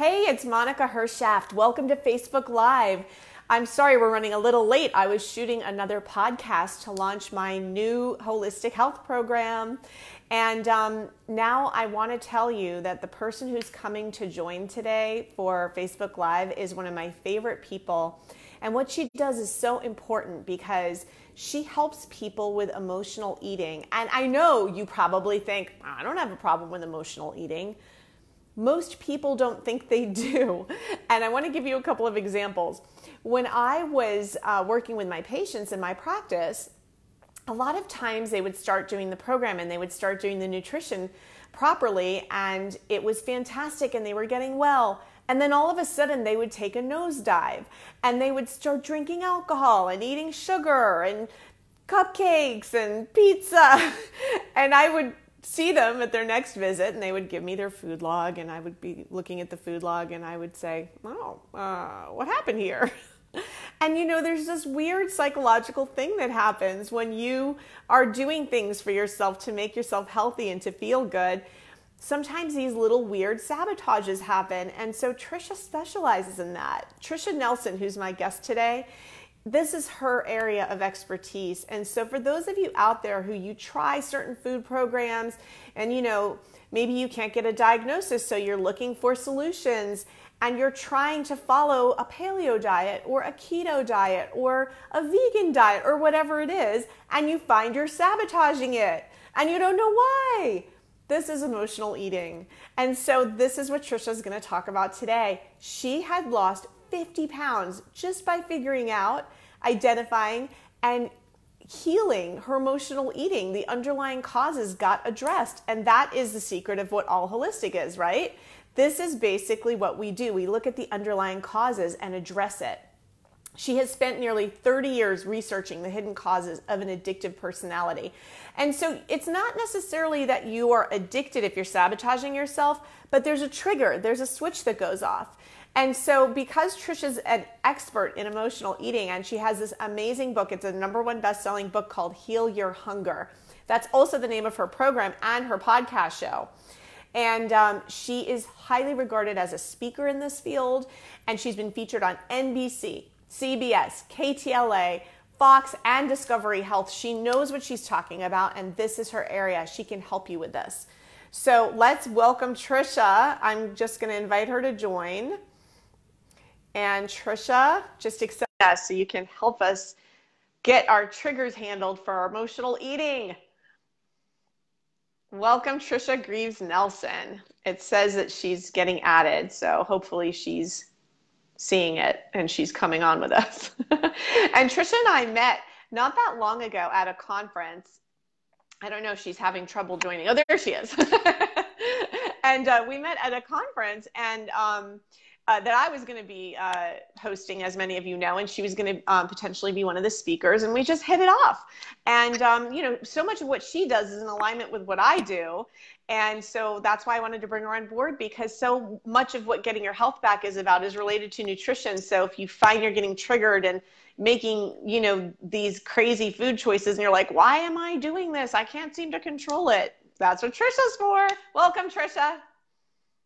Hey, it's Monica Hershaft. Welcome to Facebook Live. I'm sorry we're running a little late. I was shooting another podcast to launch my new holistic health program. And um, now I want to tell you that the person who's coming to join today for Facebook Live is one of my favorite people. And what she does is so important because she helps people with emotional eating. And I know you probably think, I don't have a problem with emotional eating most people don't think they do. And I want to give you a couple of examples. When I was uh, working with my patients in my practice, a lot of times they would start doing the program and they would start doing the nutrition properly, and it was fantastic and they were getting well. And then all of a sudden, they would take a nosedive and they would start drinking alcohol and eating sugar and cupcakes and pizza. and I would see them at their next visit and they would give me their food log and I would be looking at the food log and I would say, oh, uh, what happened here? and you know, there's this weird psychological thing that happens when you are doing things for yourself to make yourself healthy and to feel good. Sometimes these little weird sabotages happen. And so Tricia specializes in that. Tricia Nelson, who's my guest today, this is her area of expertise. And so for those of you out there who you try certain food programs and you know, maybe you can't get a diagnosis so you're looking for solutions and you're trying to follow a paleo diet or a keto diet or a vegan diet or whatever it is and you find you're sabotaging it and you don't know why. This is emotional eating. And so this is what Tricia is going to talk about today. She had lost 50 pounds just by figuring out, identifying, and healing her emotional eating. The underlying causes got addressed. And that is the secret of what all holistic is, right? This is basically what we do. We look at the underlying causes and address it. She has spent nearly 30 years researching the hidden causes of an addictive personality. And so it's not necessarily that you are addicted if you're sabotaging yourself, but there's a trigger, there's a switch that goes off. And so, because Tricia's an expert in emotional eating and she has this amazing book, it's a number one best selling book called Heal Your Hunger. That's also the name of her program and her podcast show. And um, she is highly regarded as a speaker in this field, and she's been featured on NBC, CBS, KTLA, Fox, and Discovery Health. She knows what she's talking about, and this is her area. She can help you with this. So let's welcome Tricia. I'm just going to invite her to join. And Tricia, just accept that so you can help us get our triggers handled for our emotional eating. Welcome, Tricia Greaves Nelson. It says that she's getting added, so hopefully she's seeing it and she's coming on with us. and Tricia and I met not that long ago at a conference. I don't know, if she's having trouble joining. Oh, there she is. and uh, we met at a conference, and um, uh, that I was going to be uh, hosting, as many of you know, and she was going to um, potentially be one of the speakers, and we just hit it off. And um, you know, so much of what she does is in alignment with what I do, and so that's why I wanted to bring her on board because so much of what getting your health back is about is related to nutrition. So if you find you're getting triggered and making you know these crazy food choices, and you're like, why am I doing this? I can't seem to control it. That's what Tricia's for. Welcome, Tricia.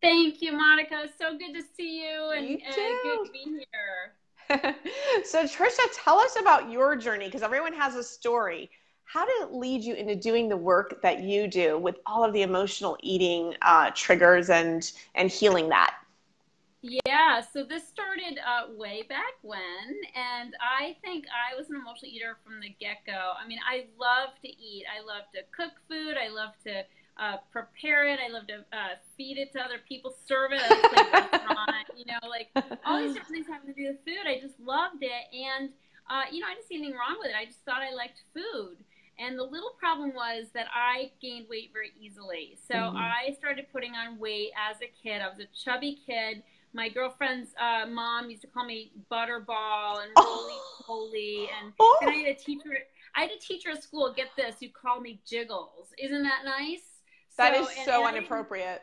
Thank you, Monica. So good to see you and, you and good to be here. so, Tricia, tell us about your journey because everyone has a story. How did it lead you into doing the work that you do with all of the emotional eating uh, triggers and and healing that? Yeah, so this started uh, way back when, and I think I was an emotional eater from the get go. I mean, I love to eat. I love to cook food. I love to uh, prepare it. I love to uh, feed it to other people, serve it at a restaurant. You know, like all these different things having to do with food. I just loved it, and uh, you know, I didn't see anything wrong with it. I just thought I liked food. And the little problem was that I gained weight very easily. So mm-hmm. I started putting on weight as a kid. I was a chubby kid. My girlfriend's uh, mom used to call me Butterball and Roly Poly, and, oh. and I had a teacher. I had a teacher at school. Get this, who called me Jiggles. Isn't that nice? That so, is so inappropriate.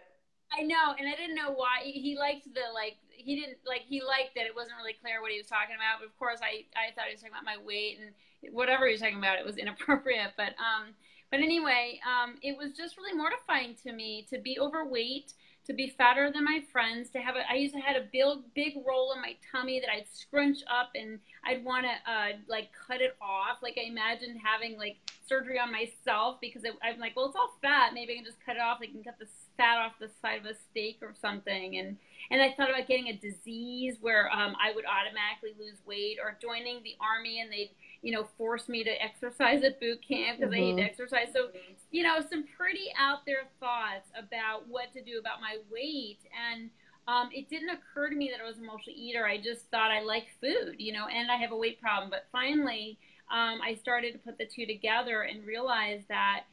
I know, and I didn't know why he liked the like. He didn't like. He liked that it wasn't really clear what he was talking about. But of course, I I thought he was talking about my weight and whatever he was talking about. It was inappropriate. But um, but anyway, um, it was just really mortifying to me to be overweight, to be fatter than my friends, to have a, I used to had a big, big roll in my tummy that I'd scrunch up and I'd want to uh, like cut it off. Like I imagined having like surgery on myself because it, I'm like, well, it's all fat. Maybe I can just cut it off. I can cut the fat off the side of a steak or something. And, and I thought about getting a disease where um, I would automatically lose weight or joining the army and they'd, you know, force me to exercise at boot camp because mm-hmm. I need to exercise. So, you know, some pretty out there thoughts about what to do about my weight. And um, it didn't occur to me that I was an emotional eater. I just thought I like food, you know, and I have a weight problem. But finally, um, I started to put the two together and realize that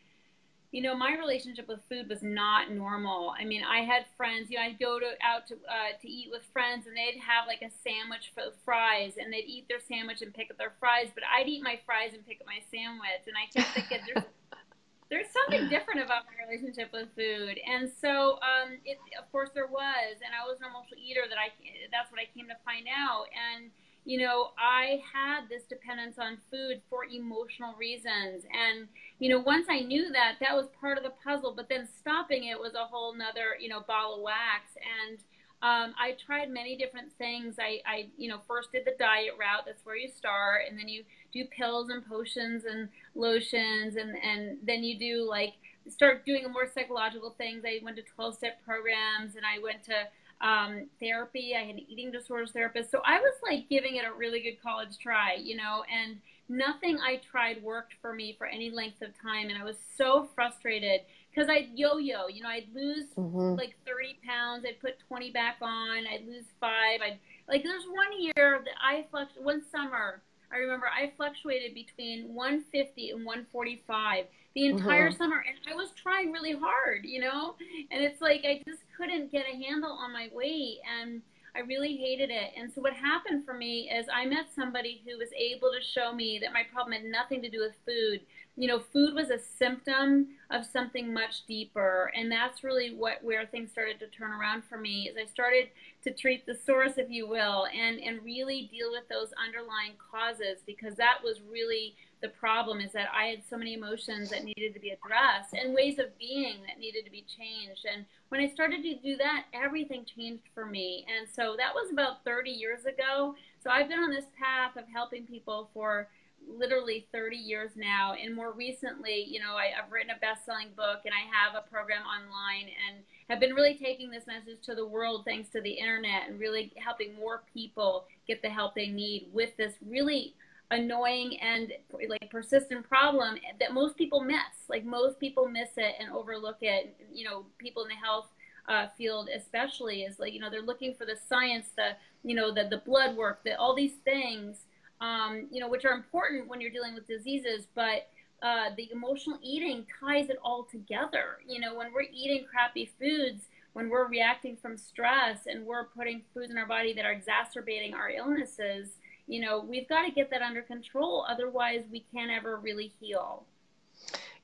you know, my relationship with food was not normal. I mean, I had friends, you know, I'd go to out to uh, to eat with friends, and they'd have like a sandwich for fries, and they'd eat their sandwich and pick up their fries, but I'd eat my fries and pick up my sandwich, and I kept thinking there's there's something different about my relationship with food, and so um, it, of course there was, and I was an emotional eater. That I that's what I came to find out, and you know, I had this dependence on food for emotional reasons. And, you know, once I knew that, that was part of the puzzle. But then stopping it was a whole nother, you know, ball of wax. And um, I tried many different things. I, I, you know, first did the diet route. That's where you start. And then you do pills and potions and lotions. And, and then you do like, start doing more psychological things. I went to 12 step programs and I went to um, therapy. I had an eating disorders therapist. So I was like giving it a really good college try, you know, and nothing I tried worked for me for any length of time. And I was so frustrated because I'd yo yo, you know, I'd lose mm-hmm. like 30 pounds, I'd put 20 back on, I'd lose five. I'd like, there's one year that I fluctuated, one summer, I remember I fluctuated between 150 and 145 the entire mm-hmm. summer and I was trying really hard, you know? And it's like I just couldn't get a handle on my weight and I really hated it. And so what happened for me is I met somebody who was able to show me that my problem had nothing to do with food. You know, food was a symptom of something much deeper. And that's really what where things started to turn around for me is I started to treat the source, if you will, and, and really deal with those underlying causes because that was really the problem is that I had so many emotions that needed to be addressed and ways of being that needed to be changed. And when I started to do that, everything changed for me. And so that was about 30 years ago. So I've been on this path of helping people for literally 30 years now. And more recently, you know, I, have written a best selling book and I have a program online and have been really taking this message to the world thanks to the internet and really helping more people get the help they need with this really annoying and like persistent problem that most people miss. Like most people miss it and overlook it. You know, people in the health uh, field especially is like you know they're looking for the science, the you know the the blood work, the all these things. Um, you know, which are important when you're dealing with diseases, but uh, the emotional eating ties it all together. You know, when we're eating crappy foods, when we're reacting from stress, and we're putting foods in our body that are exacerbating our illnesses, you know, we've got to get that under control. Otherwise, we can't ever really heal.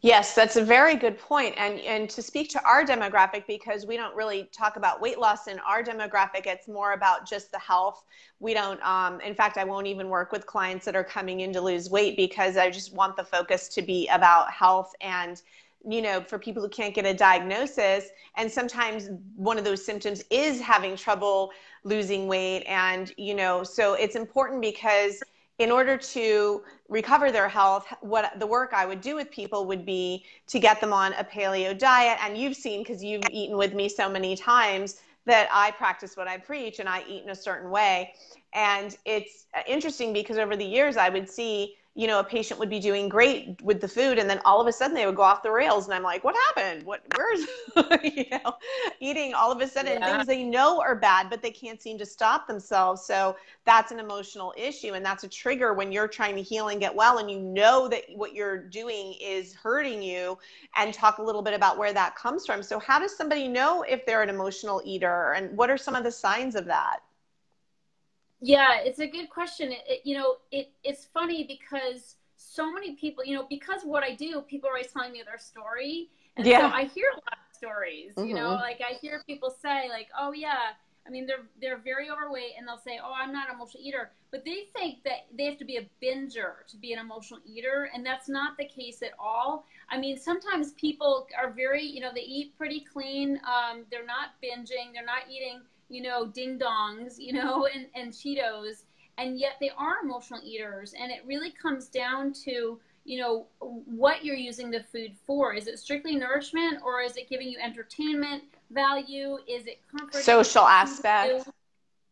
Yes, that's a very good point. And and to speak to our demographic, because we don't really talk about weight loss in our demographic, it's more about just the health. We don't. Um, in fact, I won't even work with clients that are coming in to lose weight because I just want the focus to be about health and you know, for people who can't get a diagnosis. And sometimes one of those symptoms is having trouble losing weight. And, you know, so it's important because in order to recover their health, what the work I would do with people would be to get them on a paleo diet. And you've seen, because you've eaten with me so many times, that I practice what I preach and I eat in a certain way. And it's interesting because over the years I would see you know, a patient would be doing great with the food and then all of a sudden they would go off the rails and I'm like, what happened? What, where's, you know, eating all of a sudden yeah. things they know are bad, but they can't seem to stop themselves. So that's an emotional issue. And that's a trigger when you're trying to heal and get well and you know that what you're doing is hurting you and talk a little bit about where that comes from. So how does somebody know if they're an emotional eater and what are some of the signs of that? Yeah, it's a good question. It, it, you know, it it's funny because so many people, you know, because of what I do, people are always telling me their story, and yeah. so I hear a lot of stories. Mm-hmm. You know, mm-hmm. like I hear people say, like, "Oh yeah, I mean, they're they're very overweight, and they'll say, "Oh, I'm not an emotional eater," but they think that they have to be a binger to be an emotional eater, and that's not the case at all. I mean, sometimes people are very, you know, they eat pretty clean. Um, they're not binging. They're not eating, you know, ding dongs, you know, and and Cheetos, and yet they are emotional eaters, and it really comes down to you know what you're using the food for. Is it strictly nourishment or is it giving you entertainment value? Is it comfort? Social aspect.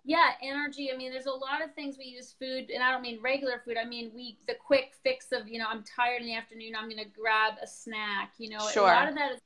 Yeah energy. I mean there's a lot of things we use food and i don't mean regular food. I mean we the quick fix of you know i'm tired in the afternoon i'm going to grab a snack you know. Sure. a lot of that is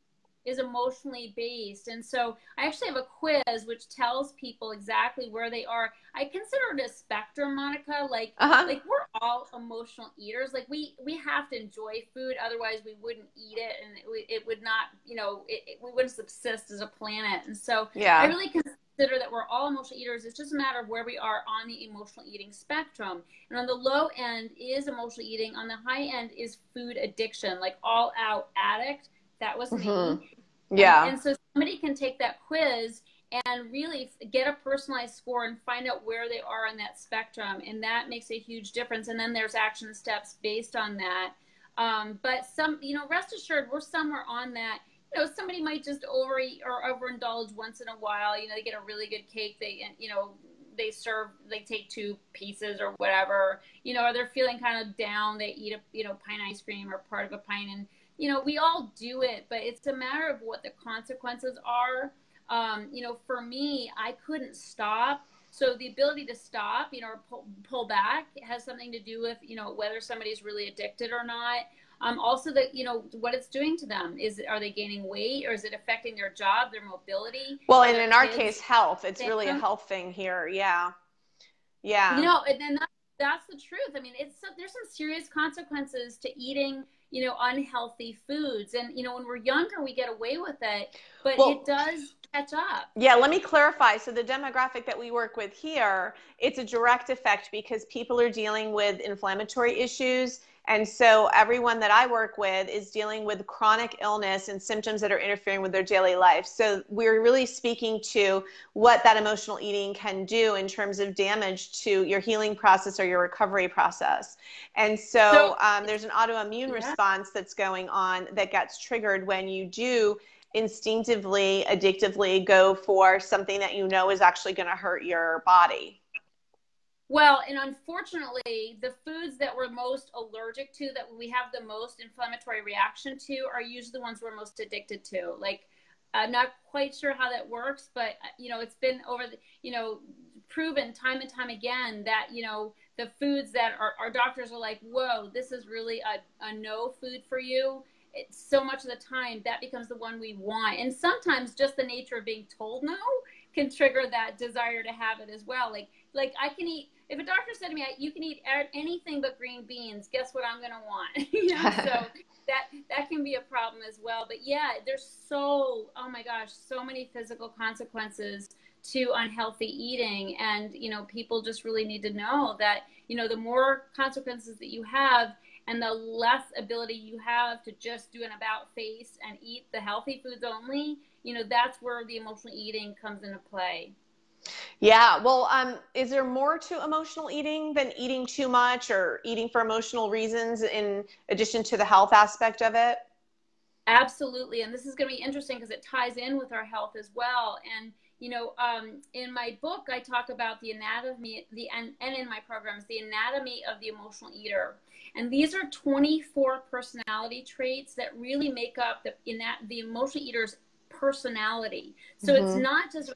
is emotionally based. And so I actually have a quiz which tells people exactly where they are. I consider it a spectrum, Monica. Like uh-huh. like we're all emotional eaters. Like we we have to enjoy food, otherwise we wouldn't eat it, and it, it would not, you know, it, it, we wouldn't subsist as a planet. And so yeah. I really consider that we're all emotional eaters. It's just a matter of where we are on the emotional eating spectrum. And on the low end is emotional eating. On the high end is food addiction, like all out addict. That was mm-hmm. me. Yeah. And, and so somebody can take that quiz and really get a personalized score and find out where they are on that spectrum. And that makes a huge difference. And then there's action steps based on that. Um, but some, you know, rest assured, we're somewhere on that. You know, somebody might just overeat or overindulge once in a while. You know, they get a really good cake. They, you know, they serve, they take two pieces or whatever. You know, or they're feeling kind of down. They eat a, you know, pint ice cream or part of a pint and you know, we all do it, but it's a matter of what the consequences are. Um, you know, for me, I couldn't stop. So the ability to stop, you know, or pull, pull back has something to do with, you know, whether somebody's really addicted or not. Um, also, that you know what it's doing to them is are they gaining weight or is it affecting their job, their mobility? Well, and in our case, health. It's really a health thing here. Yeah, yeah. You know, and then that, that's the truth. I mean, it's there's some serious consequences to eating you know, unhealthy foods. And, you know, when we're younger, we get away with it, but well, it does catch up. Yeah, let me clarify. So, the demographic that we work with here, it's a direct effect because people are dealing with inflammatory issues and so everyone that I work with is dealing with chronic illness and symptoms that are interfering with their daily life. So we're really speaking to what that emotional eating can do in terms of damage to your healing process or your recovery process. And so, so um, there's an autoimmune yeah. response that's going on that gets triggered when you do instinctively, addictively go for something that you know is actually going to hurt your body. Well, and unfortunately, the foods that we're most allergic to, that we have the most inflammatory reaction to, are usually the ones we're most addicted to. Like, I'm not quite sure how that works, but uh, you know, it's been over the, you know, proven time and time again that you know the foods that our, our doctors are like, whoa, this is really a, a no food for you. It's so much of the time that becomes the one we want, and sometimes just the nature of being told no can trigger that desire to have it as well. Like, like I can eat if a doctor said to me, "You can eat anything but green beans," guess what I'm going to want? you know, so that that can be a problem as well. But yeah, there's so oh my gosh, so many physical consequences to unhealthy eating, and you know, people just really need to know that you know the more consequences that you have. And the less ability you have to just do an about face and eat the healthy foods only, you know, that's where the emotional eating comes into play. Yeah. Well, um, is there more to emotional eating than eating too much or eating for emotional reasons in addition to the health aspect of it? Absolutely. And this is going to be interesting because it ties in with our health as well. And, you know, um, in my book, I talk about the anatomy, the and, and in my programs, the anatomy of the emotional eater. And these are 24 personality traits that really make up the, in that, the emotional eater's personality. So mm-hmm. it's not just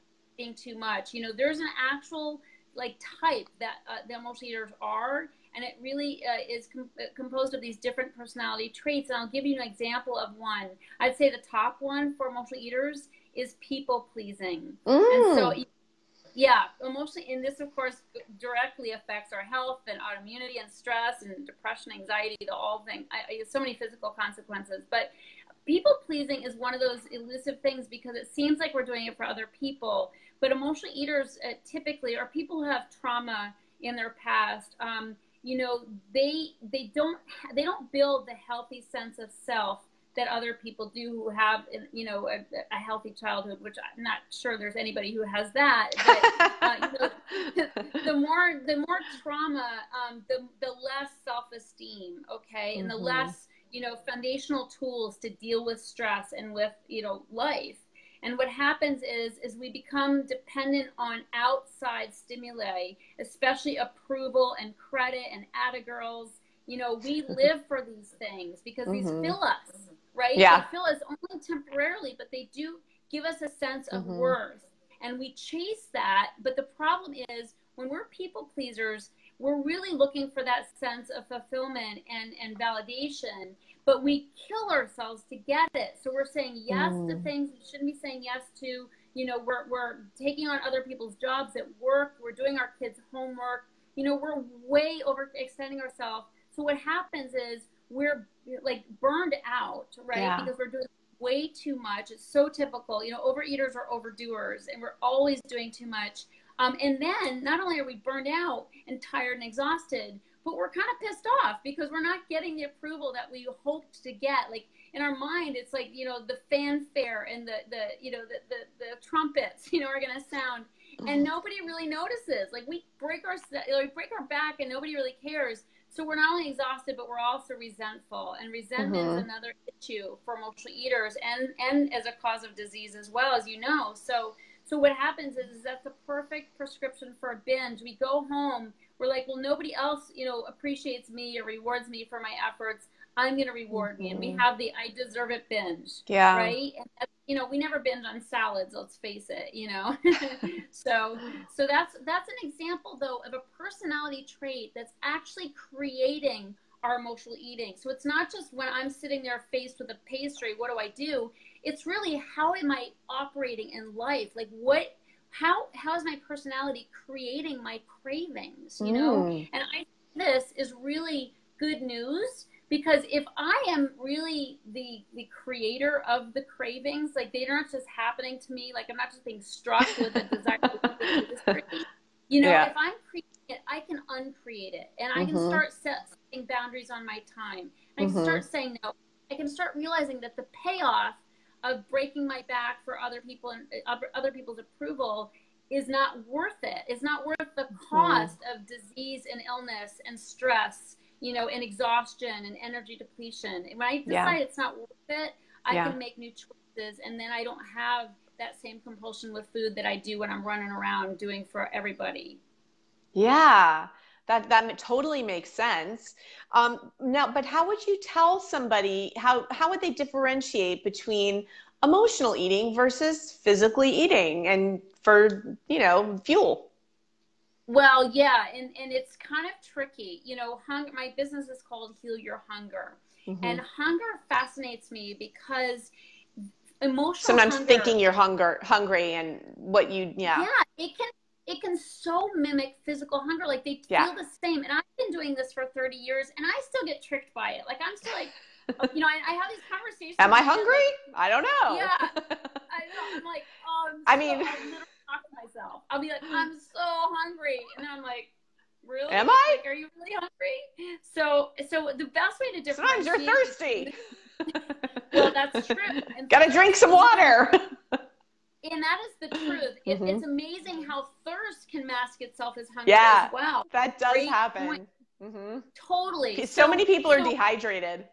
too much. You know, there's an actual like type that uh, the emotional eaters are, and it really uh, is com- uh, composed of these different personality traits. And I'll give you an example of one. I'd say the top one for emotional eaters is people pleasing. Mm. And so, yeah, emotionally, and this of course directly affects our health and autoimmunity and stress and depression, anxiety, the all thing. I, I, so many physical consequences, but people pleasing is one of those elusive things because it seems like we're doing it for other people but emotional eaters uh, typically are people who have trauma in their past um, you know they they don't they don't build the healthy sense of self that other people do who have you know a, a, healthy childhood which i'm not sure there's anybody who has that but uh, you know, the more the more trauma um, the, the less self-esteem okay and mm-hmm. the less you know foundational tools to deal with stress and with you know life and what happens is is we become dependent on outside stimuli especially approval and credit and atta girls you know we live for these things because mm-hmm. these fill us right yeah. they fill us only temporarily but they do give us a sense of mm-hmm. worth and we chase that but the problem is when we're people pleasers we're really looking for that sense of fulfillment and, and validation, but we kill ourselves to get it. So we're saying yes mm. to things we shouldn't be saying yes to. You know, we're, we're taking on other people's jobs at work, we're doing our kids' homework. You know, we're way overextending ourselves. So what happens is we're like burned out, right? Yeah. Because we're doing way too much. It's so typical. You know, overeaters are overdoers, and we're always doing too much. Um, and then not only are we burned out and tired and exhausted, but we're kind of pissed off because we're not getting the approval that we hoped to get. Like in our mind, it's like, you know, the fanfare and the, the you know, the, the, the trumpets, you know, are going to sound and mm-hmm. nobody really notices. Like we break our, we break our back and nobody really cares. So we're not only exhausted, but we're also resentful. And resentment mm-hmm. is another issue for emotional eaters and, and as a cause of disease as well, as you know. So, so what happens is, is that's the perfect prescription for a binge. We go home, we're like, well, nobody else, you know, appreciates me or rewards me for my efforts. I'm going to reward mm-hmm. me. And we mm-hmm. have the I deserve it binge. Yeah. Right. And, you know, we never binge on salads, let's face it, you know? so, so that's, that's an example though of a personality trait that's actually creating our emotional eating. So it's not just when I'm sitting there faced with a pastry, what do I do? it's really how am I operating in life? Like what how how is my personality creating my cravings, you know? Mm. And I think this is really good news because if I am really the the creator of the cravings, like they're not just happening to me, like I'm not just being struck with the desire to you know, yeah. if I'm creating it, I can uncreate it and I mm-hmm. can start setting boundaries on my time. I can mm-hmm. start saying no. I can start realizing that the payoff of breaking my back for other people and uh, other people's approval is not worth it. It's not worth the mm-hmm. cost mm-hmm. of disease and illness and stress, you know, and exhaustion and energy depletion. When I decide yeah. it's not worth it, I yeah. can make new choices and then I don't have that same compulsion with food that I do when I'm running around doing for everybody. Yeah. That that totally makes sense. Um, now, but how would you tell somebody how how would they differentiate between emotional eating versus physically eating and for you know fuel? Well, yeah, and and it's kind of tricky. You know, hung, my business is called Heal Your Hunger, mm-hmm. and hunger fascinates me because emotional. Sometimes hunger, thinking you're hunger hungry and what you yeah. Yeah, it can it can so mimic physical hunger. Like they yeah. feel the same. And I've been doing this for 30 years and I still get tricked by it. Like I'm still like, you know, I, I, have these conversations. Am I hungry? Like, I don't know. Yeah. I. I'm like, oh, I'm i mean, I literally talk to myself. I'll be like, I'm so hungry. And I'm like, really? Am I? Like, are you really hungry? So, so the best way to differentiate. Sometimes you're thirsty. well, that's true. And Gotta drink some water and that is the truth. It, mm-hmm. It's amazing how thirst can mask itself as hunger yeah, as well. That does Great happen. Mm-hmm. Totally. So, so, many people are know, dehydrated.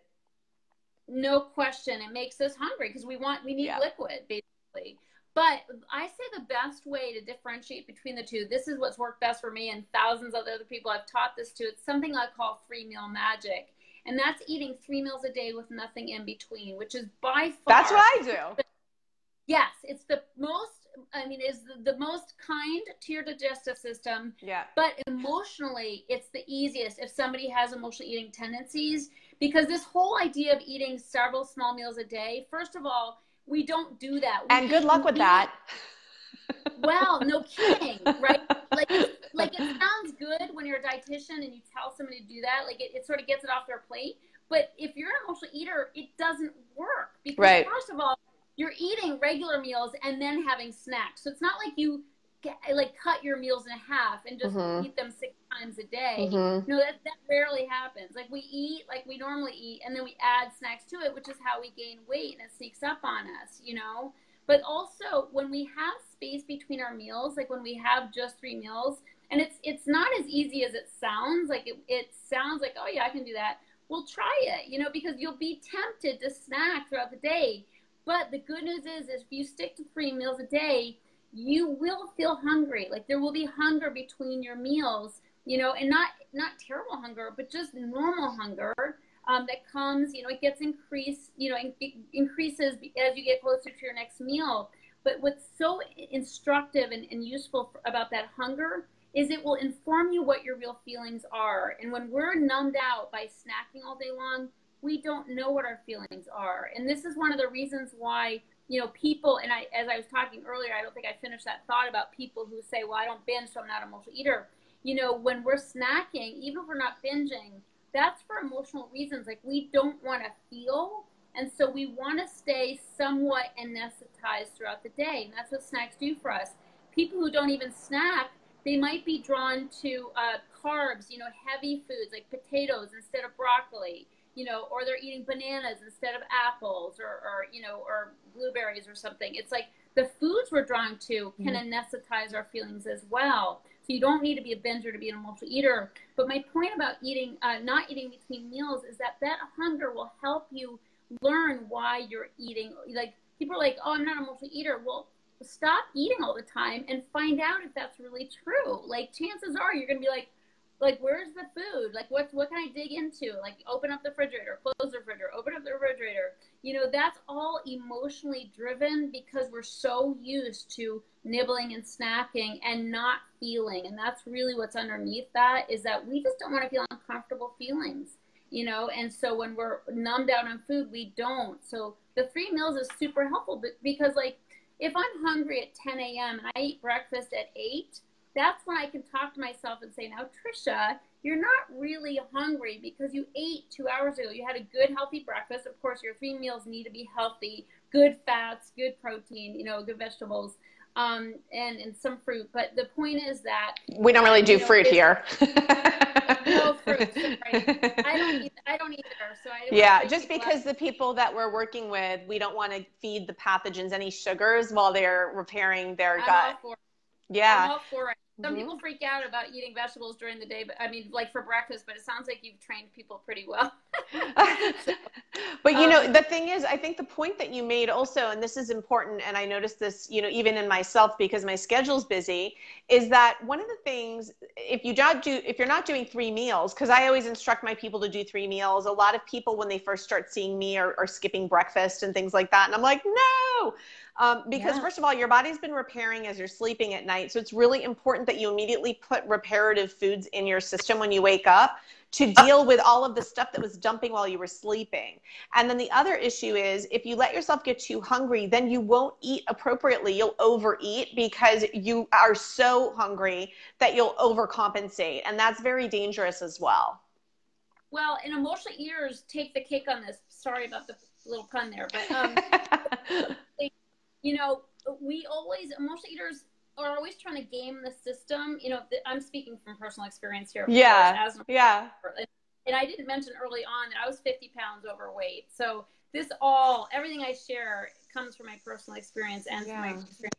No question. It makes us hungry because we want we need yeah. liquid basically. But I say the best way to differentiate between the two, this is what's worked best for me and thousands of other people I've taught this to. It's something I call three meal magic. And that's eating three meals a day with nothing in between, which is by far That's what I do yes, it's the most I mean, is the, the, most kind to your digestive system. Yeah. But emotionally, it's the easiest if somebody has emotional eating tendencies because this whole idea of eating several small meals a day, first of all, we don't do that. We and good luck with that. Well, no kidding, right? Like, like it sounds good when you're a dietitian and you tell somebody to do that. Like it, it sort of gets it off their plate. But if you're an emotional eater, it doesn't work because right. first of all, you're eating regular meals and then having snacks. So it's not like you get, like cut your meals in half and just Mhm. eat them six times a day. Mhm. No, that that rarely happens. Like we eat like we normally eat, and then we add snacks to it, which is how we gain weight, and it sneaks up on us. You know. But also when we have space between our meals, like when we have just three meals, and it's it's not as easy as it sounds. Like it, it sounds like, oh yeah, I can do that. Well, try it, you know, because you'll be tempted to snack throughout the day. But the good news is, if you stick to three meals a day, you will feel hungry. Like there will be hunger between your meals, you know, and not not terrible hunger, but just normal hunger um, that comes. You know, it gets increased. You know, it increases as you get closer to your next meal. But what's so instructive and, and useful about that hunger is it will inform you what your real feelings are. And when we're numbed out by snacking all day long, we don't know what our feelings are. And this is one of the reasons why, you know, people, and I, as I was talking earlier, I don't think I finished that thought about people who say, well, I don't binge, so I'm not an emotional eater. You know, when we're snacking, even if we're not binging, that's for emotional reasons. Like we don't want to feel. And so we want to stay somewhat anesthetized throughout the day. And that's what snacks do for us. People who don't even snack they might be drawn to uh, carbs, you know, heavy foods like potatoes instead of broccoli, you know, or they're eating bananas instead of apples or, or you know, or blueberries or something. It's like the foods we're drawn to can mm-hmm. anesthetize our feelings as well. So you don't need to be a binger to be an emotional eater. But my point about eating, uh, not eating between meals, is that that hunger will help you learn why you're eating. Like people are like, "Oh, I'm not an emotional eater." Well, stop eating all the time and find out if that's really true. Like chances are you're gonna be like, like where's the food? Like what what can I dig into? Like open up the refrigerator, close the refrigerator, open up the refrigerator. You know, that's all emotionally driven because we're so used to nibbling and snacking and not feeling. And that's really what's underneath that is that we just don't want to feel uncomfortable feelings. You know, and so when we're numbed out on food, we don't. So the three meals is super helpful because like if I'm hungry at 10 a.m. and I eat breakfast at 8, that's when I can talk to myself and say, now, Tricia, you're not really hungry because you ate two hours ago. You had a good, healthy breakfast. Of course, your three meals need to be healthy good fats, good protein, you know, good vegetables. Um, and, and some fruit. But the point is that we don't really do you know, fruit here. no fruit. Right. I don't eat. I don't either. So I yeah, just because the people that we're working with, we don't want to feed the pathogens any sugars while they're repairing their I'm gut. Yeah. I'm all for it. Some mm-hmm. people freak out about eating vegetables during the day, but I mean, like for breakfast. But it sounds like you've trained people pretty well. but you um, know, the thing is, I think the point that you made also, and this is important, and I noticed this, you know, even in myself because my schedule's busy, is that one of the things, if you don't do, if you're not doing three meals, because I always instruct my people to do three meals. A lot of people, when they first start seeing me, are, are skipping breakfast and things like that, and I'm like, no. Um, because yeah. first of all, your body's been repairing as you're sleeping at night. So it's really important that you immediately put reparative foods in your system when you wake up to deal with all of the stuff that was dumping while you were sleeping. And then the other issue is if you let yourself get too hungry, then you won't eat appropriately. You'll overeat because you are so hungry that you'll overcompensate. And that's very dangerous as well. Well, and emotional eaters take the cake on this. Sorry about the little pun there, but um, you know, we always emotional eaters are always trying to game the system. You know, I'm speaking from personal experience here. Yeah. Yeah. And I didn't mention early on that I was 50 pounds overweight. So this all, everything I share comes from my personal experience and yeah. from my experience.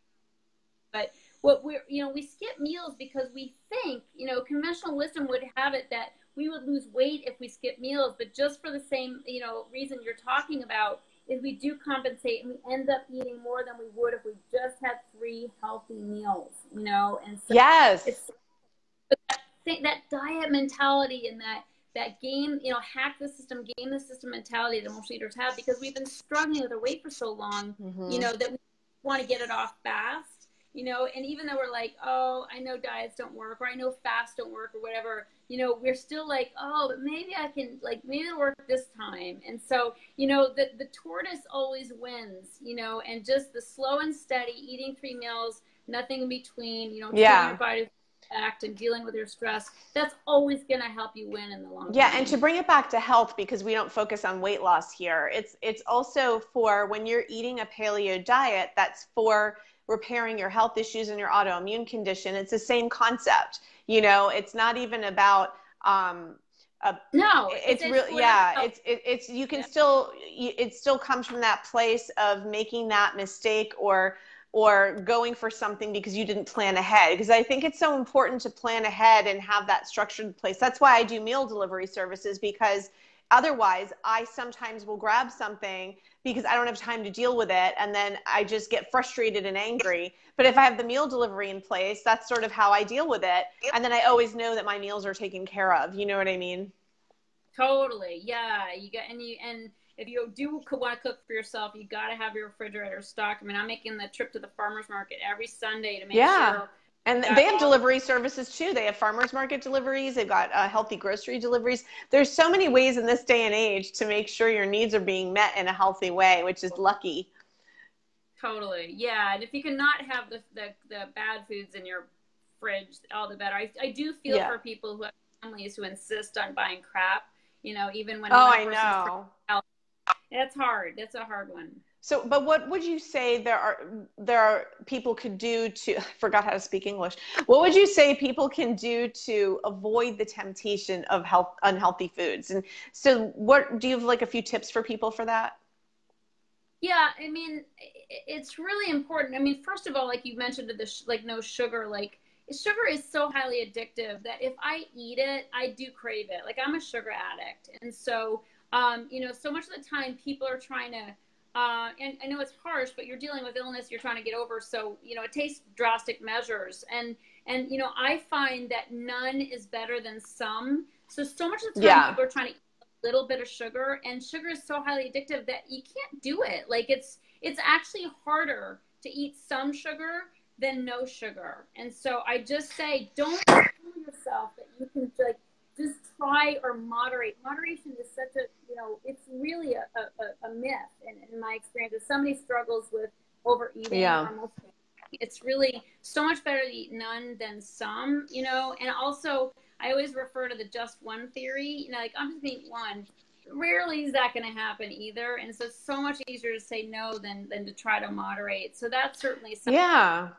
But what we're, you know, we skip meals because we think, you know, conventional wisdom would have it that we would lose weight if we skip meals. But just for the same, you know, reason you're talking about, is we do compensate and we end up eating more than we would if we just had three healthy meals, you know? And so yes. It's, that, that diet mentality and that, that game, you know, hack the system, game the system mentality that most leaders have because we've been struggling with our weight for so long, mm-hmm. you know, that we want to get it off fast you know and even though we're like oh i know diets don't work or i know fasts don't work or whatever you know we're still like oh but maybe i can like maybe it'll work this time. And so you know the, the tortoise always wins you know and just the slow and steady eating three meals nothing in between you know yeah. your body act and dealing with your stress that's always going to help you win in the long yeah and to bring it back to health because we don't focus on weight loss here it's it's also for when you're eating a paleo diet that's for repairing your health issues and your autoimmune condition. It's the same concept. You know, it's not even about um, no it's, it's really yeah it's it, it's you can yeah. still it still comes from that place of making that mistake or or going for something because you didn't plan ahead because i think it's so important to plan ahead and have that structured place that's why i do meal delivery services because otherwise i sometimes will grab something because i don't have time to deal with it. And then i just get frustrated and angry. But if i have the meal delivery in place that's sort of how i deal with it. And then i always know that my meals are taken care of. You know what i mean? Totally. Yeah. You got and you and if you do want to cook for yourself, you got to have your refrigerator stocked. I mean, I'm making the trip to the farmers market every Sunday to make yeah. sure. And they have delivery services too. They have farmers market deliveries. They've got uh, healthy grocery deliveries. There's so many ways in this day and age to make sure your needs are being met in a healthy way, which is lucky. Totally, yeah. And if you cannot have the the, the bad foods in your fridge, all the better. I, I do feel yeah. for people who have families who insist on buying crap. You know, even when oh, I know that's hard. That's a hard one. So, but what would you say there are there are people could do to I forgot how to speak English. What would you say people can do to avoid the temptation of health unhealthy foods? And so, what do you have like a few tips for people for that? Yeah, I mean, it's really important. I mean, first of all, like you mentioned, the like no sugar. Like sugar is so highly addictive that if I eat it, I do crave it. Like I'm a sugar addict, and so um, you know, so much of the time people are trying to, uh, and I know it's harsh, but you're dealing with illness you're trying to get over. So, you know, it takes drastic measures. And, and, you know, I find that none is better than some. So, so much of the time yeah. people are trying to eat a little bit of sugar and sugar is so highly addictive that you can't do it. Like it's, it's actually harder to eat some sugar than no sugar. And so I just say, don't fool yourself that you can like just try or moderate. Moderation is such a, you know, it's really a, a, a myth in, in my experience. If somebody struggles with overeating, yeah. it's really so much better to eat none than some, you know, and also I always refer to the just one theory, you know, like I'm just eating one. Rarely is that going to happen either. And so it's so much easier to say no than, than to try to moderate. So that's certainly something. Yeah.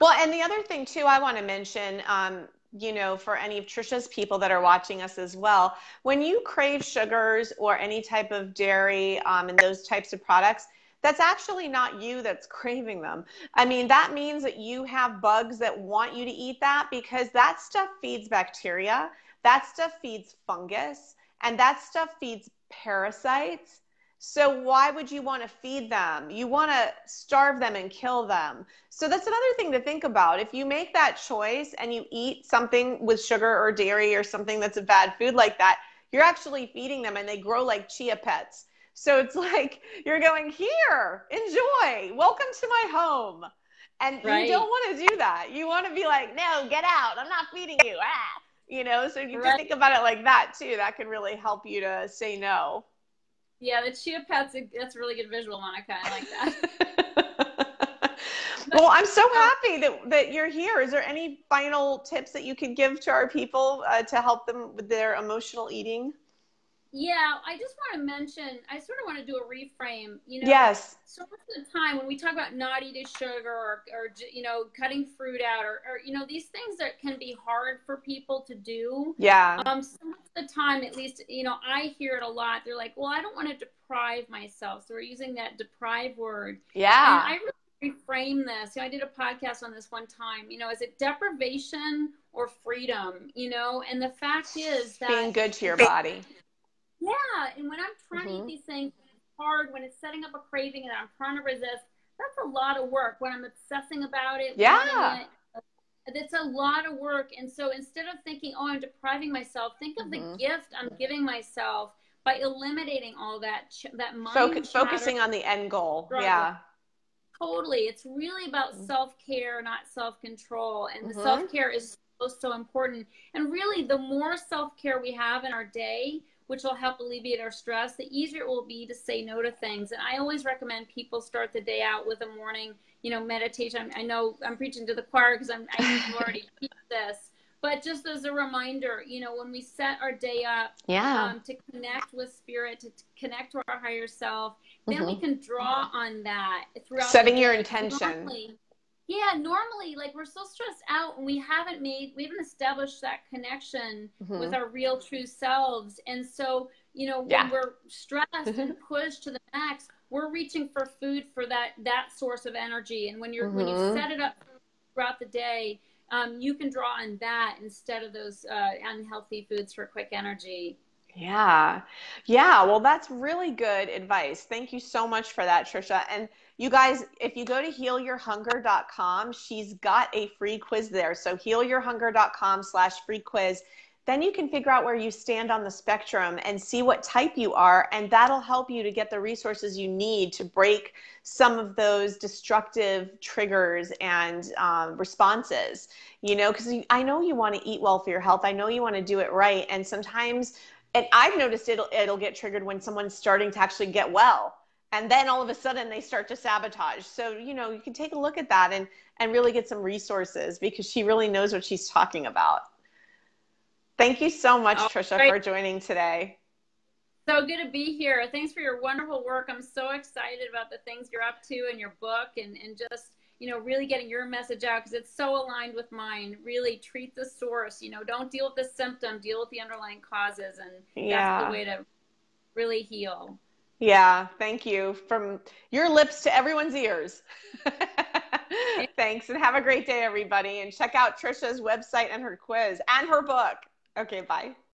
Well, and the other thing too, I want to mention, um, you know, for any of Tricia's people that are watching us as well, when you crave sugars or any type of dairy um, and those types of products, that's actually not you that's craving them. I mean, that means that you have bugs that want you to eat that because that stuff feeds bacteria, that stuff feeds fungus, and that stuff feeds parasites so why would you want to feed them? You want to starve them and kill them. So that's another thing to think about. If you make that choice and you eat something with sugar or dairy or something that's a bad food like that, you're actually feeding them and they grow like chia pets. So it's like you're going here, enjoy, welcome to my home. And right. you don't want to do that. You want to be like, no, get out. I'm not feeding you. Ah. You know, so you right. can think about it like that too. That can really help you to say no. Yeah, the chia pet's a, that's a really good visual, Monica. I like that. well, I'm so happy that, that you're here. Is there any final tips that you could give to our people uh, to help them with their emotional eating? Yeah, I just want to mention, I sort of want to do a reframe. You know, yes. So much of the time when we talk about not eating sugar or, or you know, cutting fruit out or, or, you know, these things that can be hard for people to do. Yeah. Um, so much of the time, at least, you know, I hear it a lot. They're like, well, I don't want to deprive myself. So we're using that deprive word. Yeah. And I really reframe this. You know, I did a podcast on this one time. You know, is it deprivation or freedom? You know, and the fact is that being good to your body yeah, and when I'm trying mm-hmm. to eat these things, it's hard when it's setting up a craving and I'm trying to resist. That's a lot of work. When I'm obsessing about it, yeah, it's a lot of work. And so instead of thinking, "Oh, I'm depriving myself," think of mm-hmm. the gift I'm giving myself by eliminating all that ch- that mind Focus, focusing on the end goal. Struggle. Yeah. Totally. It's really about mm-hmm. self care, not self control. And the mm-hmm. self care is so, so important. And really, the more self care we have in our day, which will help alleviate our stress, the easier it will be to say no to things. And I always recommend people start the day out with a morning, you know, meditation. I know I'm preaching to the choir because I'm I already teach this, but just as a reminder, you know, when we set our day up, yeah, um, to connect with spirit, to, to connect to our higher self, then mm-hmm. we can draw on that throughout setting your intention. Normally, yeah, normally, like we're so stressed out and we haven't made, we haven't established that connection mm-hmm. with our real true selves. And so, you know, when yeah. we're stressed mm-hmm. and pushed to the max, we're reaching for food for that that source of energy. And when you're mm-hmm. when you mm-hmm. set it up throughout the day, um, you can draw on that instead of those uh, unhealthy foods for quick energy. Yeah. Yeah. Well, that's really good advice. Thank you so much for that, Tricia. And you guys, if you go to healyourhunger.com, she's got a free quiz there. So healyourhunger.com slash free quiz. Then you can figure out where you stand on the spectrum and see what type you are. And that'll help you to get the resources you need to break some of those destructive triggers and um, responses. You know, because I know you want to eat well for your health. I know you want to do it right. And sometimes and I've noticed it'll it'll get triggered when someone's starting to actually get well, and then all of a sudden they start to sabotage. So you know you can take a look at that and and really get some resources because she really knows what she's talking about. Thank you so much, oh, Tricia, great. for joining today. So good to be here. Thanks for your wonderful work. I'm so excited about the things you're up to in your book and, and just you know, really getting your message out because it's so aligned with mine. Really treat the source, you know, don't deal with the symptom, deal with the underlying causes. And yeah. that's the way to really heal. Yeah, thank you. From your lips to everyone's ears. Thanks and have a great day, everybody. And check out Tricia's website and her quiz and her book. Okay, bye.